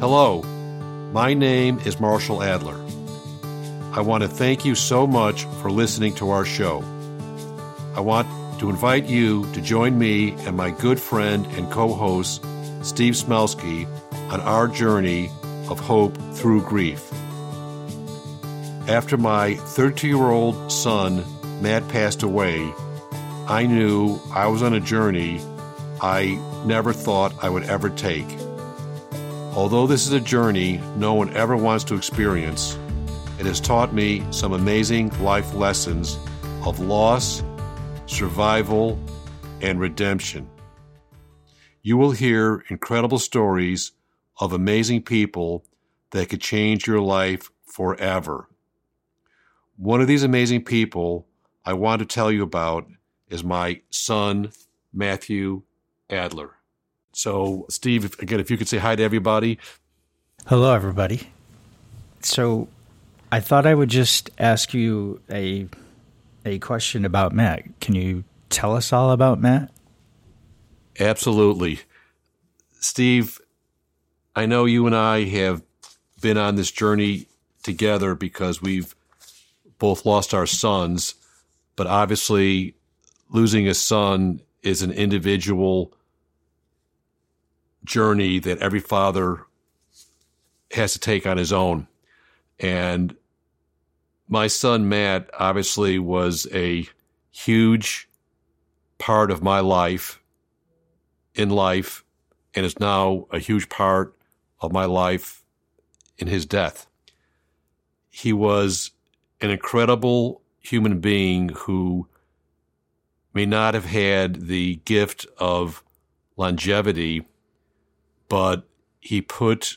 Hello, my name is Marshall Adler. I want to thank you so much for listening to our show. I want to invite you to join me and my good friend and co host, Steve Smelsky, on our journey of hope through grief. After my 32 year old son, Matt, passed away, I knew I was on a journey I never thought I would ever take. Although this is a journey no one ever wants to experience, it has taught me some amazing life lessons of loss, survival, and redemption. You will hear incredible stories of amazing people that could change your life forever. One of these amazing people I want to tell you about is my son, Matthew Adler. So, Steve, again, if you could say hi to everybody. Hello, everybody. So, I thought I would just ask you a a question about Matt. Can you tell us all about Matt? Absolutely. Steve, I know you and I have been on this journey together because we've both lost our sons, but obviously losing a son is an individual journey that every father has to take on his own. And my son Matt obviously was a huge part of my life in life and is now a huge part of my life in his death. He was an incredible human being who may not have had the gift of longevity but he put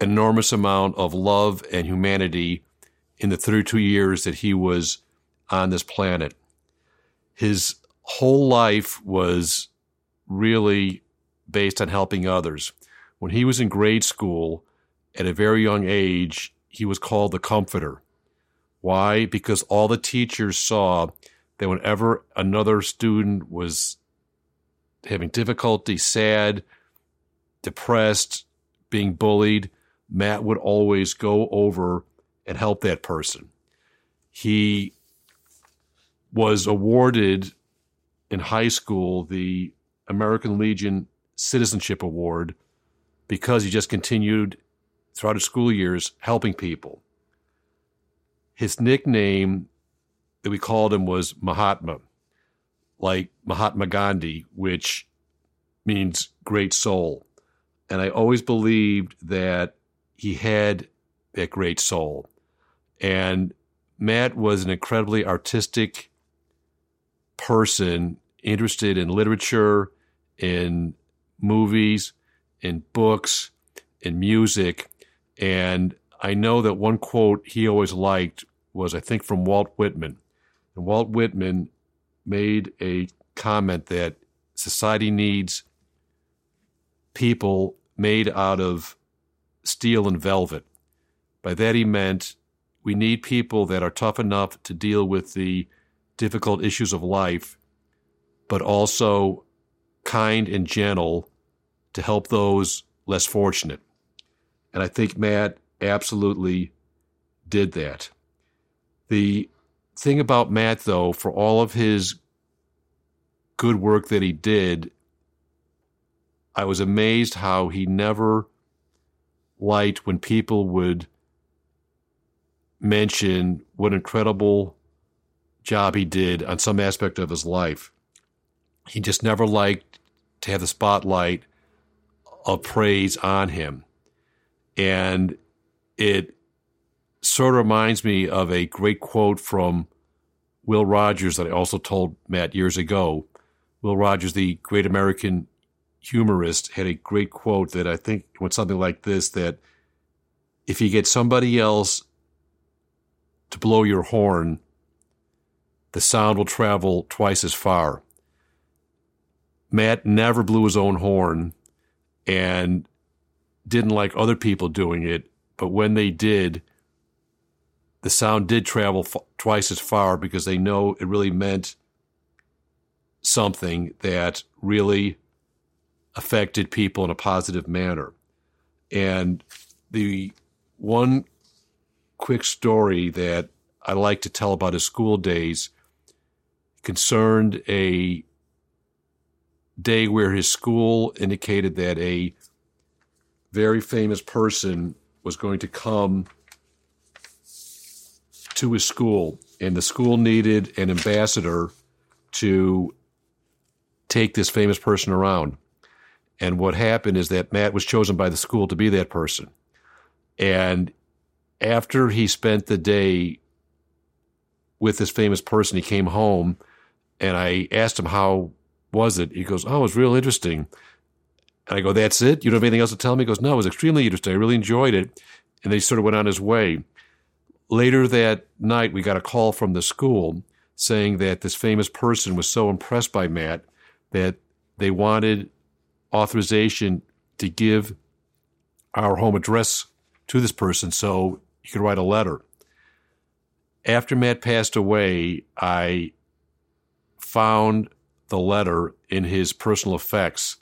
enormous amount of love and humanity in the 32 years that he was on this planet. His whole life was really based on helping others. When he was in grade school, at a very young age, he was called the comforter. Why? Because all the teachers saw that whenever another student was having difficulty, sad, depressed, being bullied, Matt would always go over and help that person. He was awarded in high school the American Legion Citizenship Award because he just continued throughout his school years helping people. His nickname that we called him was Mahatma like Mahatma Gandhi, which means great soul. And I always believed that he had that great soul. And Matt was an incredibly artistic person, interested in literature, in movies, in books, in music. And I know that one quote he always liked was, I think, from Walt Whitman. And Walt Whitman made a comment that society needs people made out of steel and velvet. By that he meant we need people that are tough enough to deal with the difficult issues of life, but also kind and gentle to help those less fortunate. And I think Matt absolutely did that. The thing about Matt, though, for all of his good work that he did, I was amazed how he never liked when people would mention what incredible job he did on some aspect of his life. He just never liked to have the spotlight of praise on him. And it sort of reminds me of a great quote from Will Rogers that I also told Matt years ago. Will Rogers, the great American humorist, had a great quote that I think went something like this that if you get somebody else to blow your horn, the sound will travel twice as far. Matt never blew his own horn and didn't like other people doing it, but when they did, the sound did travel f- twice as far because they know it really meant something that really affected people in a positive manner. And the one quick story that I like to tell about his school days concerned a day where his school indicated that a very famous person was going to come to his school, and the school needed an ambassador to take this famous person around. And what happened is that Matt was chosen by the school to be that person. And after he spent the day with this famous person, he came home and I asked him, How was it? He goes, Oh, it was real interesting. And I go, That's it? You don't have anything else to tell me? He goes, No, it was extremely interesting. I really enjoyed it. And then he sort of went on his way. Later that night, we got a call from the school saying that this famous person was so impressed by Matt that they wanted authorization to give our home address to this person so he could write a letter. After Matt passed away, I found the letter in his personal effects,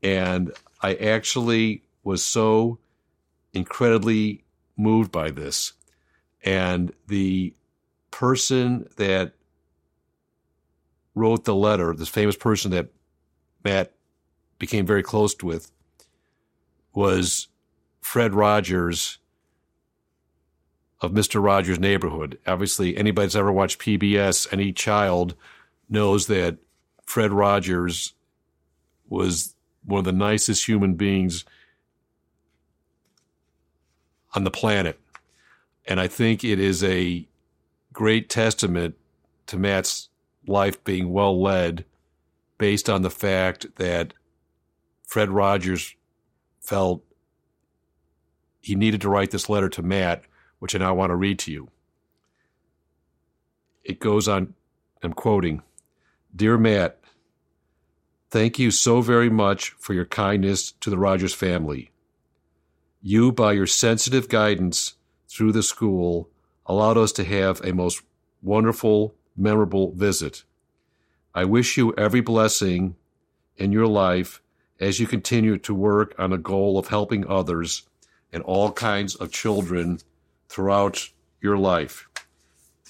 and I actually was so incredibly moved by this. And the person that wrote the letter, this famous person that Matt became very close with, was Fred Rogers of Mr. Rogers' Neighborhood. Obviously, anybody that's ever watched PBS, any child knows that Fred Rogers was one of the nicest human beings on the planet. And I think it is a great testament to Matt's life being well led based on the fact that Fred Rogers felt he needed to write this letter to Matt, which I now want to read to you. It goes on, I'm quoting Dear Matt, thank you so very much for your kindness to the Rogers family. You, by your sensitive guidance through the school, allowed us to have a most wonderful, memorable visit. I wish you every blessing in your life as you continue to work on a goal of helping others and all kinds of children throughout your life.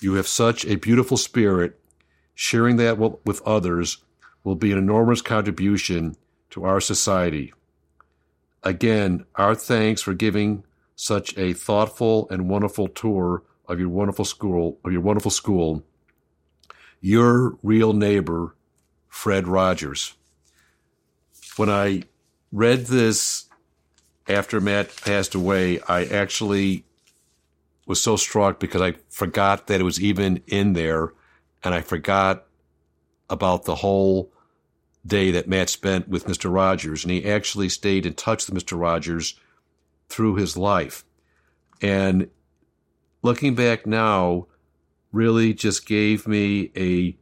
You have such a beautiful spirit. Sharing that with others will be an enormous contribution to our society. Again, our thanks for giving such a thoughtful and wonderful tour of your wonderful school, of your wonderful school. Your real neighbor, Fred Rogers. When I read this after Matt passed away, I actually was so struck because I forgot that it was even in there and I forgot about the whole day that Matt spent with Mr. Rogers. And he actually stayed in touch with Mr. Rogers through his life. And looking back now really just gave me a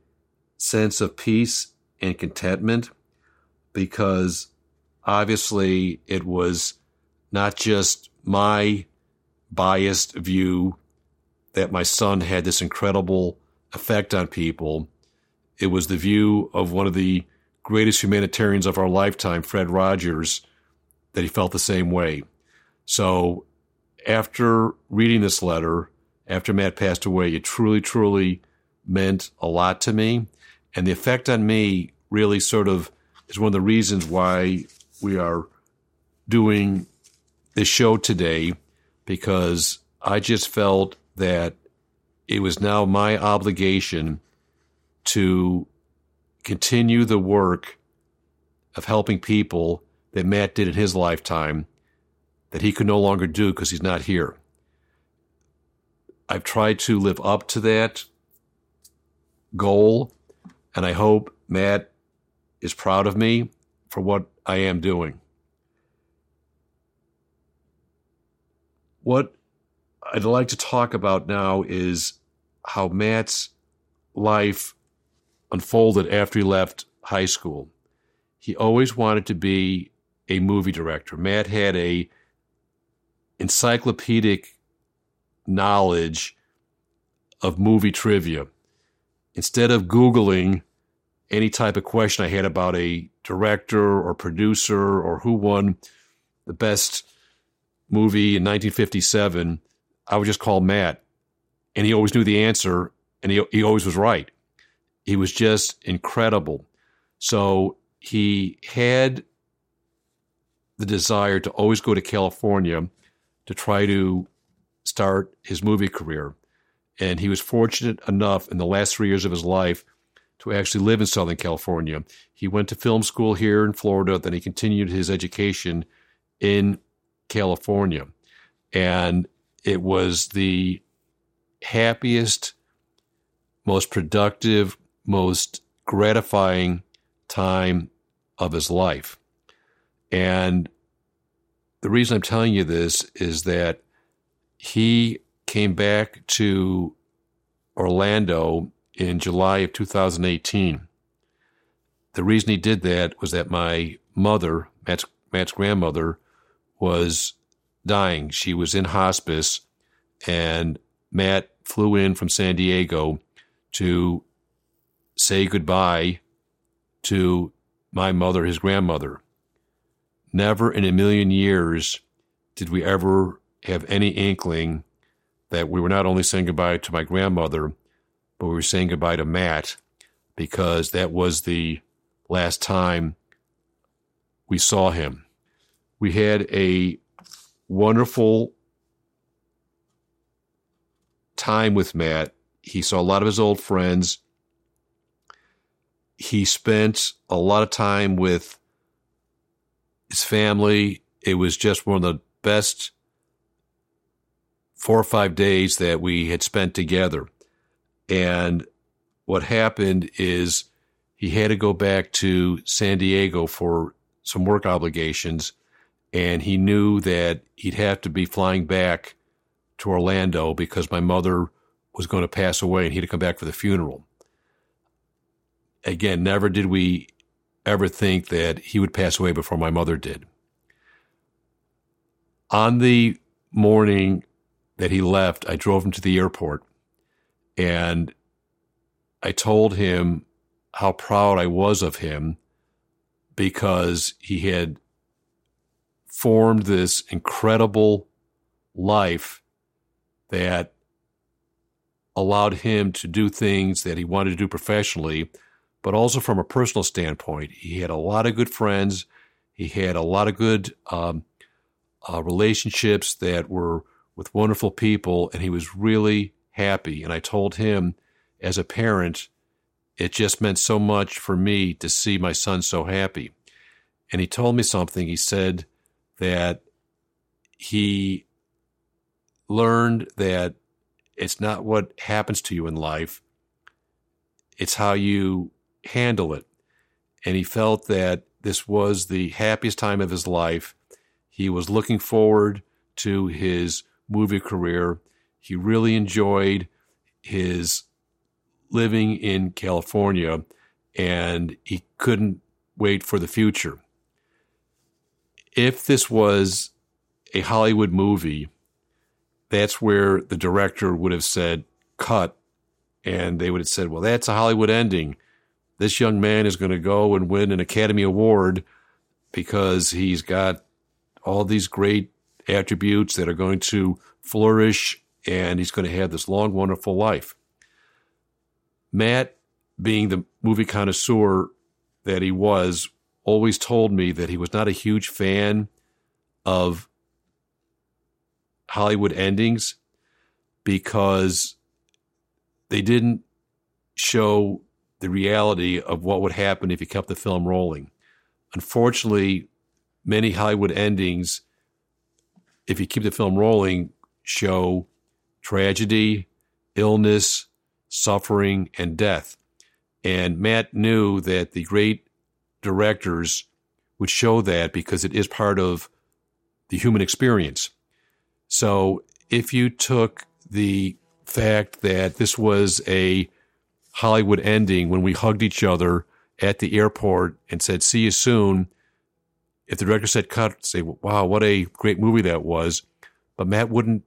sense of peace and contentment because obviously it was not just my biased view that my son had this incredible effect on people. It was the view of one of the greatest humanitarians of our lifetime, Fred Rogers, that he felt the same way. So after reading this letter, after Matt passed away, it truly, truly meant a lot to me. And the effect on me really sort of is one of the reasons why we are doing this show today, because I just felt that it was now my obligation to continue the work of helping people that Matt did in his lifetime that he could no longer do because he's not here. I've tried to live up to that goal, and I hope Matt is proud of me for what I am doing. What I'd like to talk about now is how Matt's life unfolded after he left high school. He always wanted to be a movie director. Matt had a encyclopedic knowledge of movie trivia. Instead of Googling any type of question I had about a director or producer or who won the best movie in 1957, I would just call Matt. And he always knew the answer and he, he always was right. He was just incredible. So he had the desire to always go to California to try to start his movie career. And he was fortunate enough in the last three years of his life to actually live in Southern California. He went to film school here in Florida, then he continued his education in California. And it was the happiest, most productive, most gratifying time of his life. And the reason I'm telling you this is that he came back to Orlando in July of 2018. The reason he did that was that my mother, Matt's, Matt's grandmother, was dying. She was in hospice, and Matt flew in from San Diego to say goodbye to my mother, his grandmother. Never in a million years did we ever have any inkling that we were not only saying goodbye to my grandmother, but we were saying goodbye to Matt because that was the last time we saw him. We had a wonderful time with Matt. He saw a lot of his old friends. He spent a lot of time with his family. It was just one of the best four or five days that we had spent together. And what happened is he had to go back to San Diego for some work obligations. And he knew that he'd have to be flying back to Orlando because my mother was going to pass away and he had to come back for the funeral. Again, never did we ever think that he would pass away before my mother did. On the morning that he left, I drove him to the airport and I told him how proud I was of him because he had formed this incredible life that allowed him to do things that he wanted to do professionally, but also from a personal standpoint. He had a lot of good friends. He had a lot of good um, uh, relationships that were with wonderful people, and he was really happy. And I told him, as a parent, it just meant so much for me to see my son so happy. And he told me something. He said that he learned that it's not what happens to you in life, it's how you handle it. And he felt that this was the happiest time of his life. He was looking forward to his movie career. He really enjoyed his living in California and he couldn't wait for the future. If this was a Hollywood movie, that's where the director would have said, cut. And they would have said, well, that's a Hollywood ending. This young man is going to go and win an Academy Award because he's got all these great attributes that are going to flourish and he's going to have this long, wonderful life. Matt, being the movie connoisseur that he was, always told me that he was not a huge fan of Hollywood endings because they didn't show the reality of what would happen if you kept the film rolling. Unfortunately, many Hollywood endings if you keep the film rolling, show tragedy, illness, suffering, and death. And Matt knew that the great directors would show that because it is part of the human experience. So if you took the fact that this was a Hollywood ending when we hugged each other at the airport and said, see you soon, if the director said cut, say, wow, what a great movie that was. But Matt wouldn't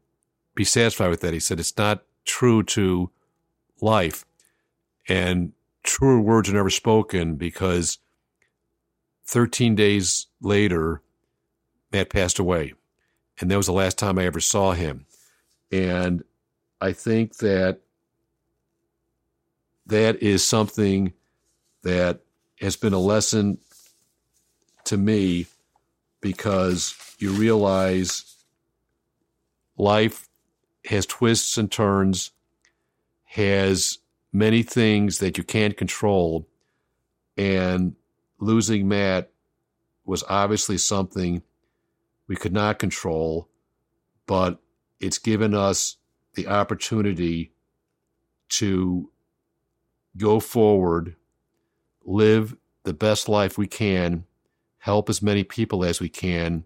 be satisfied with that. He said, it's not true to life. And truer words are never spoken because 13 days later, Matt passed away. And that was the last time I ever saw him. And I think that that is something that has been a lesson to me because you realize life has twists and turns, has many things that you can't control. And losing Matt was obviously something we could not control, but it's given us the opportunity to go forward, live the best life we can, help as many people as we can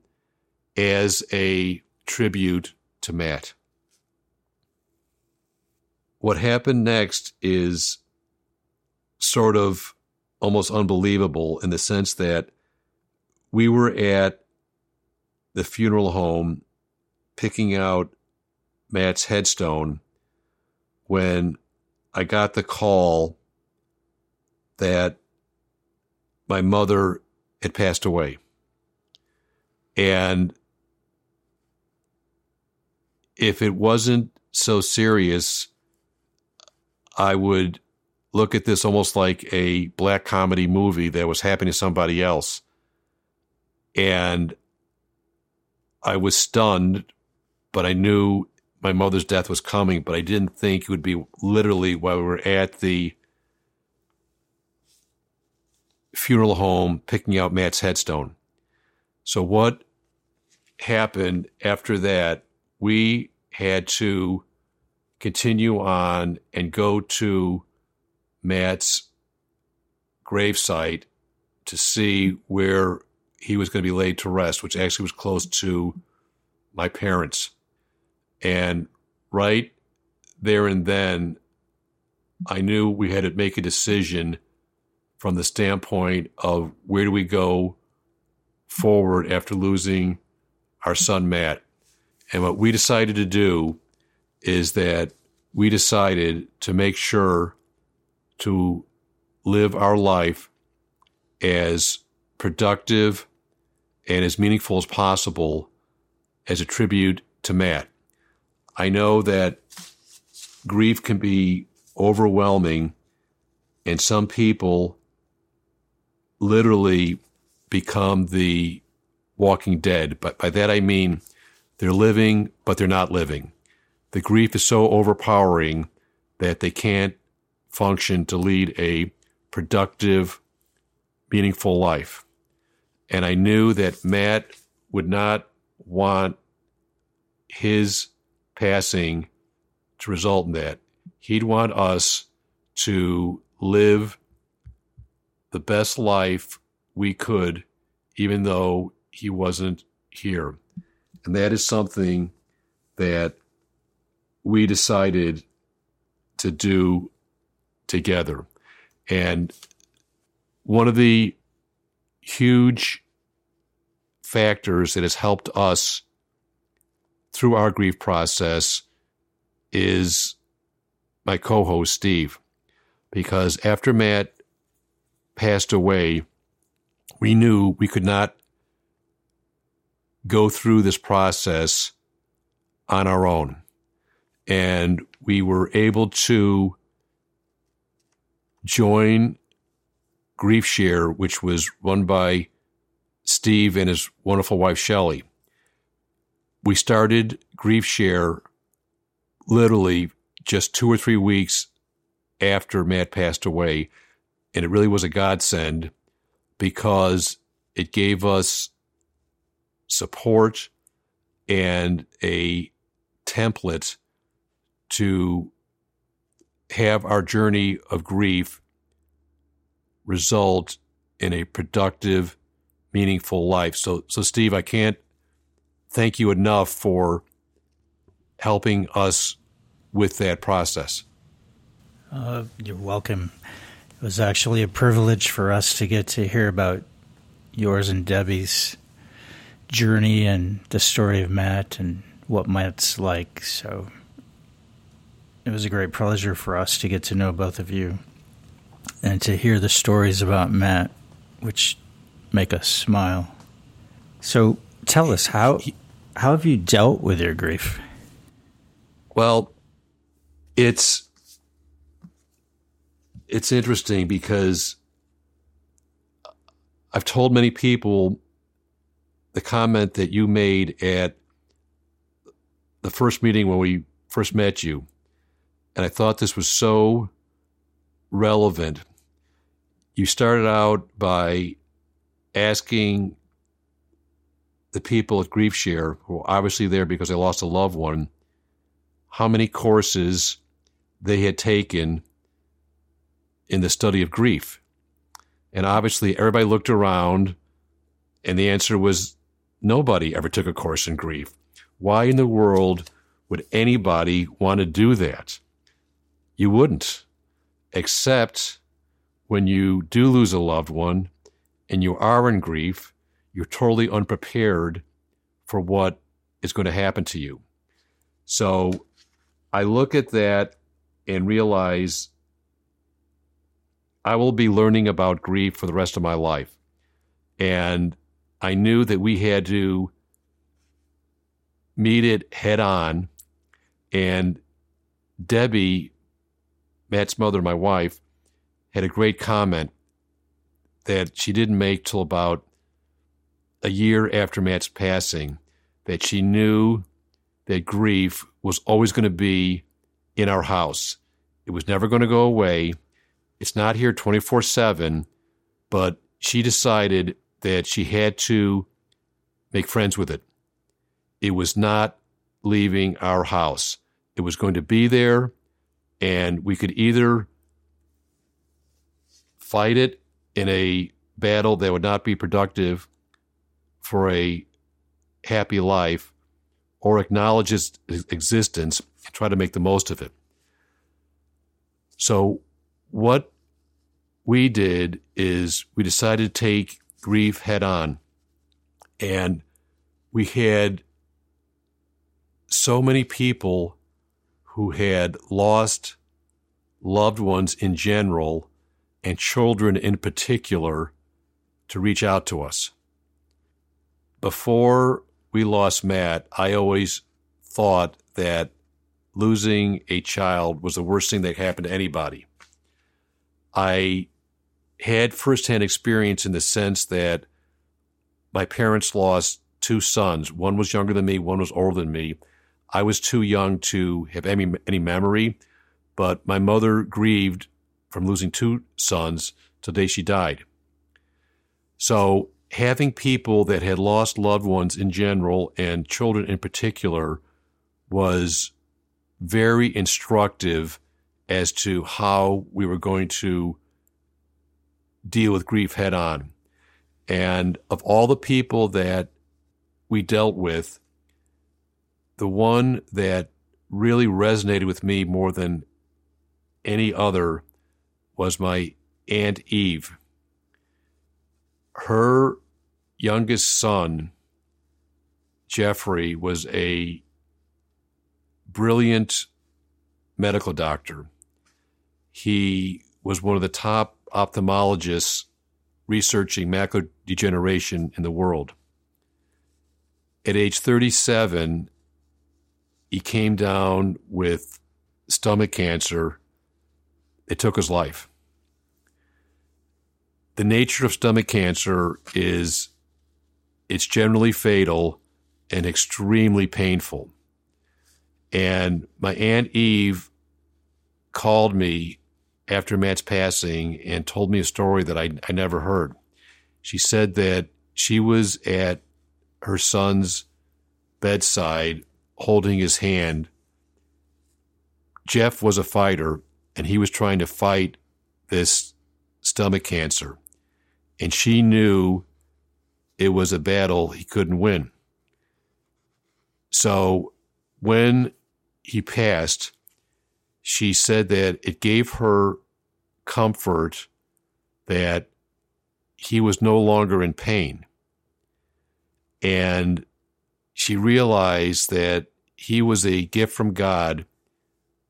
as a tribute to Matt. What happened next is sort of almost unbelievable in the sense that we were at the funeral home picking out Matt's headstone when I got the call that my mother had passed away. And if it wasn't so serious, I would look at this almost like a black comedy movie that was happening to somebody else. And I was stunned, but I knew my mother's death was coming, but I didn't think it would be literally while we were at the funeral home picking out Matt's headstone. So what happened after that, we had to continue on and go to Matt's gravesite to see where he was going to be laid to rest, which actually was close to my parents. And right there and then, I knew we had to make a decision from the standpoint of where do we go forward after losing our son Matt. And what we decided to do is that we decided to make sure to live our life as productive and as meaningful as possible as a tribute to Matt. I know that grief can be overwhelming, and some people literally become the walking dead. But by that I mean they're living, but they're not living. The grief is so overpowering that they can't function to lead a productive, meaningful life. And I knew that Matt would not want his passing to result in that. He'd want us to live the best life we could, even though he wasn't here. And that is something that we decided to do together. And one of the huge factors that has helped us through our grief process is my co host, Steve. Because after Matt passed away, we knew we could not go through this process on our own. And we were able to join Grief Share, which was run by Steve and his wonderful wife, Shelley. We started Grief Share literally just two or three weeks after Matt passed away. And it really was a godsend because it gave us support and a template to have our journey of grief result in a productive, meaningful life. So, so Steve, I can't thank you enough for helping us with that process. Uh, you're welcome. It was actually a privilege for us to get to hear about yours and Debbie's journey and the story of Matt and what Matt's like. So it was a great pleasure for us to get to know both of you and to hear the stories about Matt, which make us smile. So tell us how how have you dealt with your grief? Well, it's it's interesting because I've told many people the comment that you made at the first meeting when we first met you. And I thought this was so relevant. You started out by asking the people at Grief Share, who are obviously there because they lost a loved one, how many courses they had taken in the study of grief. And obviously, everybody looked around, and the answer was nobody ever took a course in grief. Why in the world would anybody want to do that? You wouldn't, except when you do lose a loved one and you are in grief, you're totally unprepared for what is going to happen to you. So I look at that and realize I will be learning about grief for the rest of my life. And I knew that we had to meet it head on. And Debbie, Matt's mother, my wife, had a great comment that she didn't make till about a year after Matt's passing that she knew that grief was always going to be in our house. It was never going to go away. It's not here 24 7, but she decided that she had to make friends with it. It was not leaving our house. It was going to be there, and we could either fight it in a battle that would not be productive for a happy life or acknowledge its existence and try to make the most of it. So, what we did is we decided to take grief head on. And we had so many people who had lost loved ones in general and children in particular to reach out to us before we lost Matt, I always thought that losing a child was the worst thing that happened to anybody. I had firsthand experience in the sense that my parents lost two sons. One was younger than me, one was older than me. I was too young to have any, any memory, but my mother grieved from losing two sons till the day she died. So having people that had lost loved ones in general and children in particular was very instructive as to how we were going to deal with grief head on. And of all the people that we dealt with, the one that really resonated with me more than any other was my Aunt Eve. Her youngest son, Jeffrey, was a brilliant medical doctor. He was one of the top ophthalmologists researching macular degeneration in the world. At age 37, he came down with stomach cancer. It took his life. The nature of stomach cancer is it's generally fatal and extremely painful. And my Aunt Eve called me after Matt's passing and told me a story that I, I never heard. She said that she was at her son's bedside holding his hand. Jeff was a fighter and he was trying to fight this stomach cancer. And she knew it was a battle he couldn't win. So when he passed, she said that it gave her comfort that he was no longer in pain. And she realized that he was a gift from God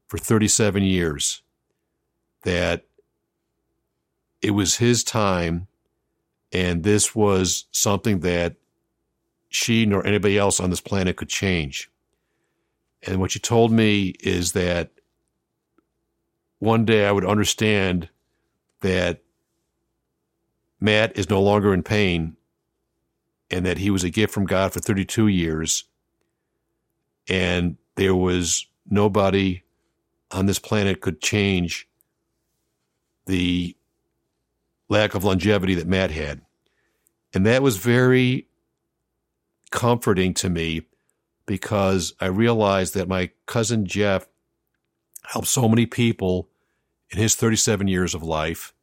for 37 years, that it was his time And this was something that she nor anybody else on this planet could change. And what she told me is that one day I would understand that Matt is no longer in pain and that he was a gift from God for 32 years. And there was nobody on this planet could change the lack of longevity that Matt had. And that was very comforting to me because I realized that my cousin Jeff helped so many people in his 37 years of life,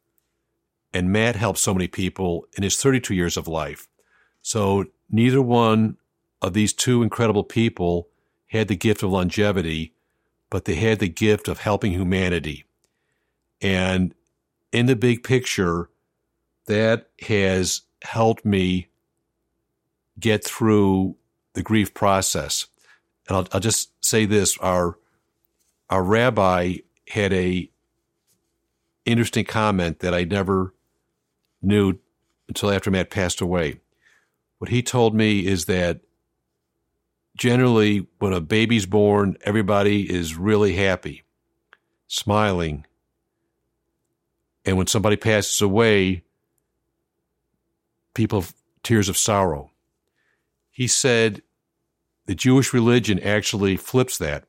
and Matt helped so many people in his 32 years of life. So neither one of these two incredible people had the gift of longevity, but they had the gift of helping humanity. And in the big picture, that has helped me get through the grief process. And I'll, I'll just say this: our our rabbi had a interesting comment that I never knew until after Matt passed away. What he told me is that generally, when a baby's born, everybody is really happy, smiling. And when somebody passes away, people have tears of sorrow. He said the Jewish religion actually flips that.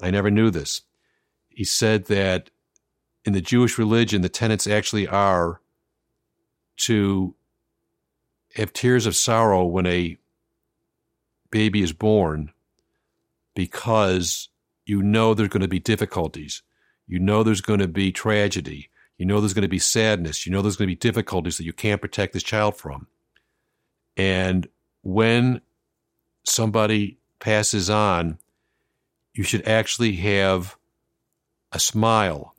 I never knew this. He said that in the Jewish religion, the tenets actually are to have tears of sorrow when a baby is born because you know there's going to be difficulties. You know there's going to be tragedy. You know there's going to be sadness. You know there's going to be difficulties that you can't protect this child from. And when somebody passes on, you should actually have a smile,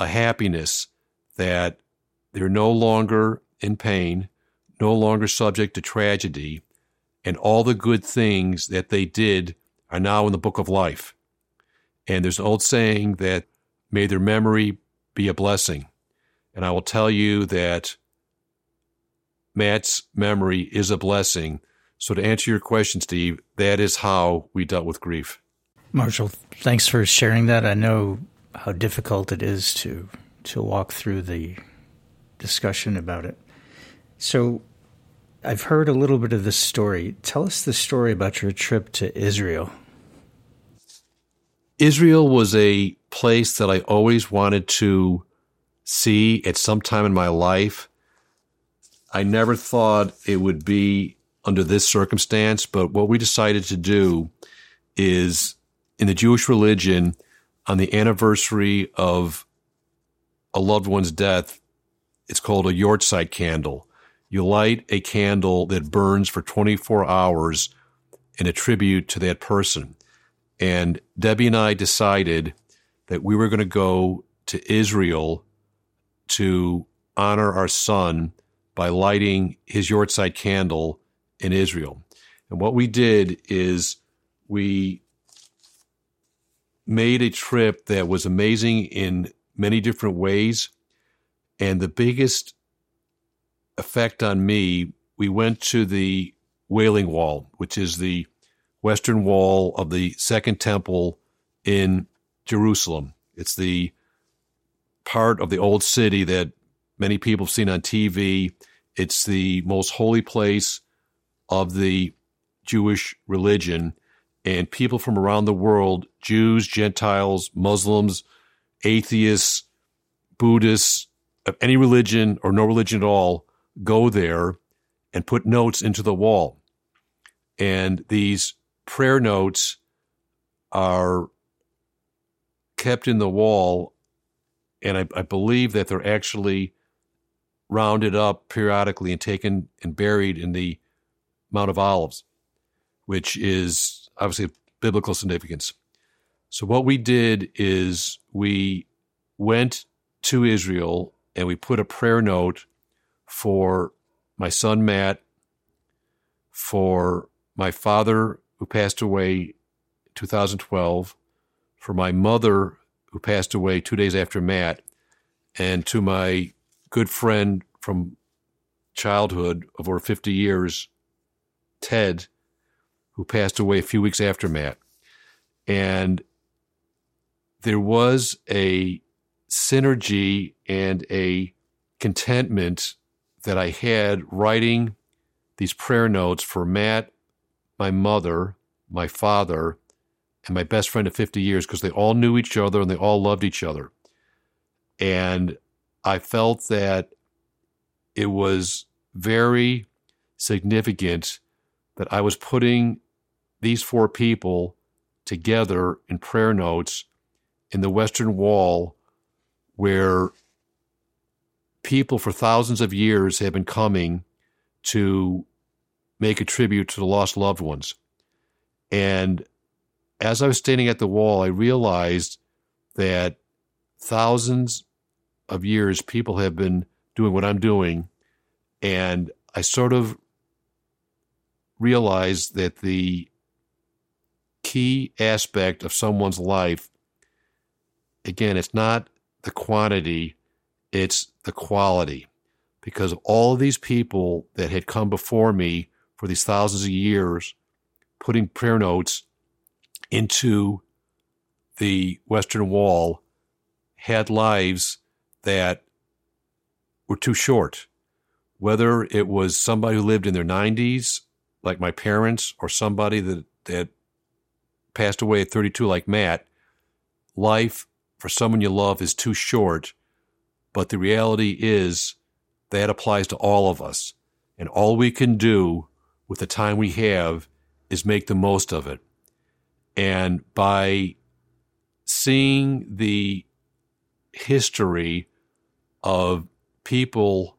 a happiness that they're no longer in pain, no longer subject to tragedy, and all the good things that they did are now in the book of life. And there's an old saying that may their memory be a blessing. And I will tell you that Matt's memory is a blessing. So, to answer your question, Steve, that is how we dealt with grief. Marshall, thanks for sharing that. I know how difficult it is to to walk through the discussion about it. So, I've heard a little bit of this story. Tell us the story about your trip to Israel. Israel was a place that I always wanted to see at some time in my life. I never thought it would be under this circumstance, but what we decided to do is in the Jewish religion, on the anniversary of a loved one's death, it's called a yahrzeit candle. You light a candle that burns for 24 hours in a tribute to that person. And Debbie and I decided that we were going to go to Israel to honor our son by lighting his yahrzeit candle in Israel. And what we did is we made a trip that was amazing in many different ways. And the biggest effect on me, we went to the Wailing Wall, which is the western wall of the Second Temple in Jerusalem. It's the part of the old city that many people have seen on TV. It's the most holy place of the Jewish religion, and people from around the world Jews, Gentiles, Muslims, atheists, Buddhists, of any religion or no religion at all go there and put notes into the wall. And these prayer notes are kept in the wall, and I, I believe that they're actually rounded up periodically and taken and buried in the Mount of Olives, which is obviously biblical significance. So what we did is we went to Israel and we put a prayer note for my son Matt, for my father who passed away 2012, for my mother who passed away two days after Matt, and to my good friend from childhood of over 50 years, Ted, who passed away a few weeks after Matt. And there was a synergy and a contentment that I had writing these prayer notes for Matt, my mother, my father, and my best friend of 50 years because they all knew each other and they all loved each other. And I felt that it was very significant that I was putting these four people together in prayer notes in the Western Wall where people for thousands of years have been coming to make a tribute to the lost loved ones. And as I was standing at the wall, I realized that thousands of years people have been doing what I'm doing. And I sort of realized that the key aspect of someone's life, again, it's not the quantity, it's the quality. Because all of these people that had come before me for these thousands of years, putting prayer notes into the Western Wall, had lives that were too short. Whether it was somebody who lived in their 90s, like my parents, or somebody that, that passed away at 32, like Matt, life for someone you love is too short. But the reality is that applies to all of us. And all we can do with the time we have is make the most of it. And by seeing the history of people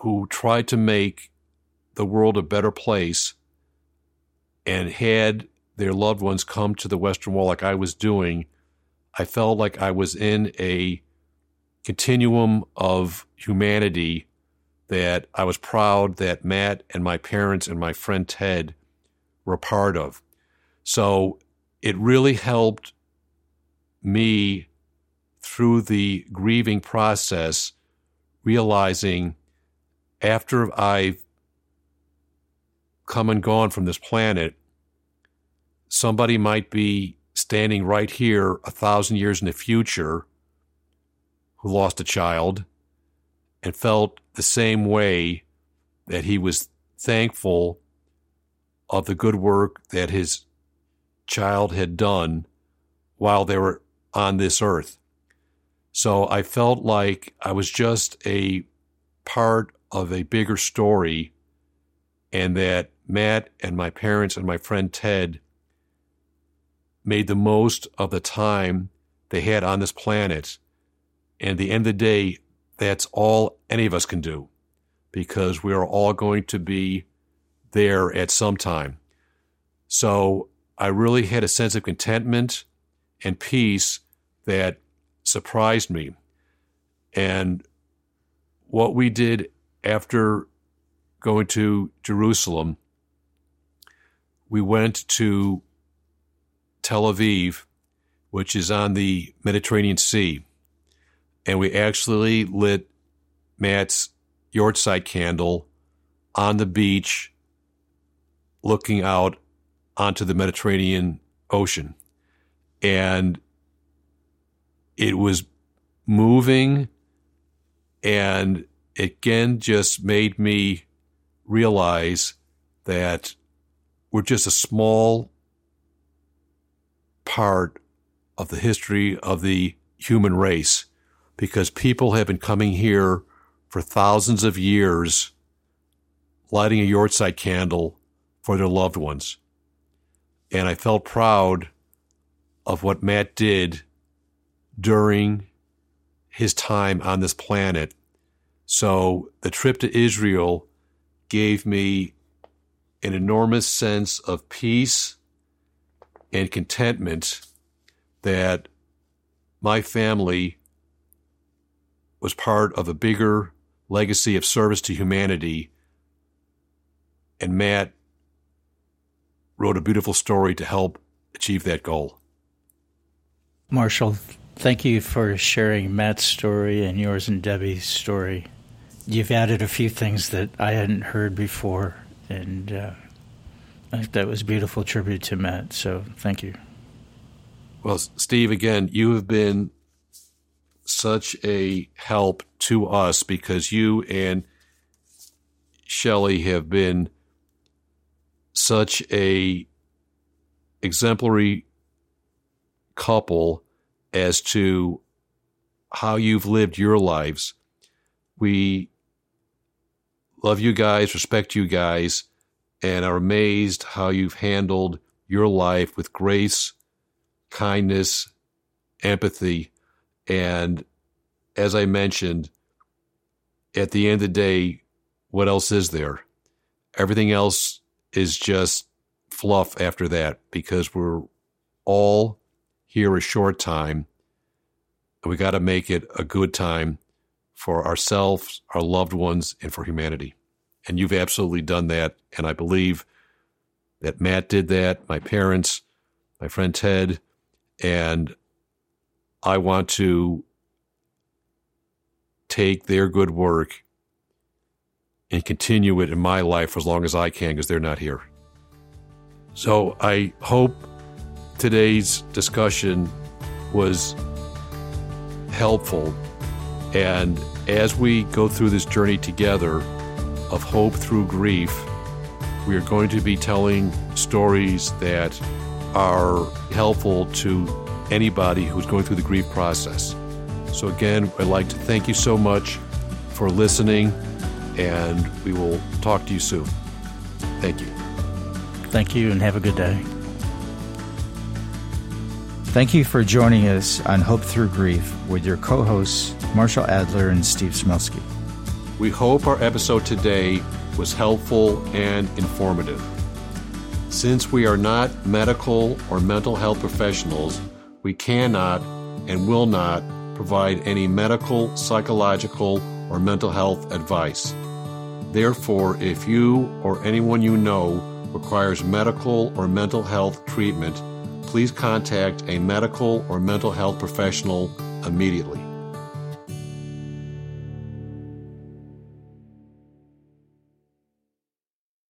who tried to make the world a better place and had their loved ones come to the Western Wall like I was doing, I felt like I was in a continuum of humanity that I was proud that Matt and my parents and my friend Ted were part of. So it really helped me through the grieving process, realizing after I've come and gone from this planet, somebody might be standing right here a thousand years in the future who lost a child and felt the same way that he was thankful of the good work that his child had done while they were on this earth. So I felt like I was just a part of a bigger story and that Matt and my parents and my friend Ted made the most of the time they had on this planet. And at the end of the day, that's all any of us can do because we are all going to be there at some time. So I really had a sense of contentment and peace that surprised me. And what we did after going to Jerusalem, we went to Tel Aviv, which is on the Mediterranean Sea, and we actually lit Matt's yahrzeit candle on the beach looking out onto the Mediterranean Ocean. And it was moving and again just made me realize that we're just a small part of the history of the human race because people have been coming here for thousands of years lighting a yahrzeit candle for their loved ones. And I felt proud of what Matt did during his time on this planet. So the trip to Israel gave me an enormous sense of peace and contentment that my family was part of a bigger legacy of service to humanity. And Matt wrote a beautiful story to help achieve that goal. Marshall, thank you for sharing Matt's story and yours and Debbie's story. you've added a few things that I hadn't heard before, and uh, I think that was a beautiful tribute to Matt. So thank you. Well, Steve, again, you have been such a help to us because you and Shelley have been such a exemplary couple as to how you've lived your lives. We love you guys, respect you guys, and are amazed how you've handled your life with grace, kindness, empathy. And as I mentioned, at the end of the day, what else is there? Everything else is just fluff after that because we're all here a short time. We got to make it a good time for ourselves, our loved ones, and for humanity. And you've absolutely done that. And I believe that Matt did that, my parents, my friend Ted, and I want to take their good work and continue it in my life for as long as I can because they're not here. So I hope today's discussion was helpful. And as we go through this journey together of hope through grief, we are going to be telling stories that are helpful to anybody who's going through the grief process. So, again, I'd like to thank you so much for listening, and we will talk to you soon. Thank you. Thank you, and have a good day. Thank you for joining us on Hope Through Grief with your co hosts, Marshall Adler and Steve Smilsky. We hope our episode today was helpful and informative. Since we are not medical or mental health professionals, we cannot and will not provide any medical, psychological, or mental health advice. Therefore, if you or anyone you know requires medical or mental health treatment, please contact a medical or mental health professional immediately.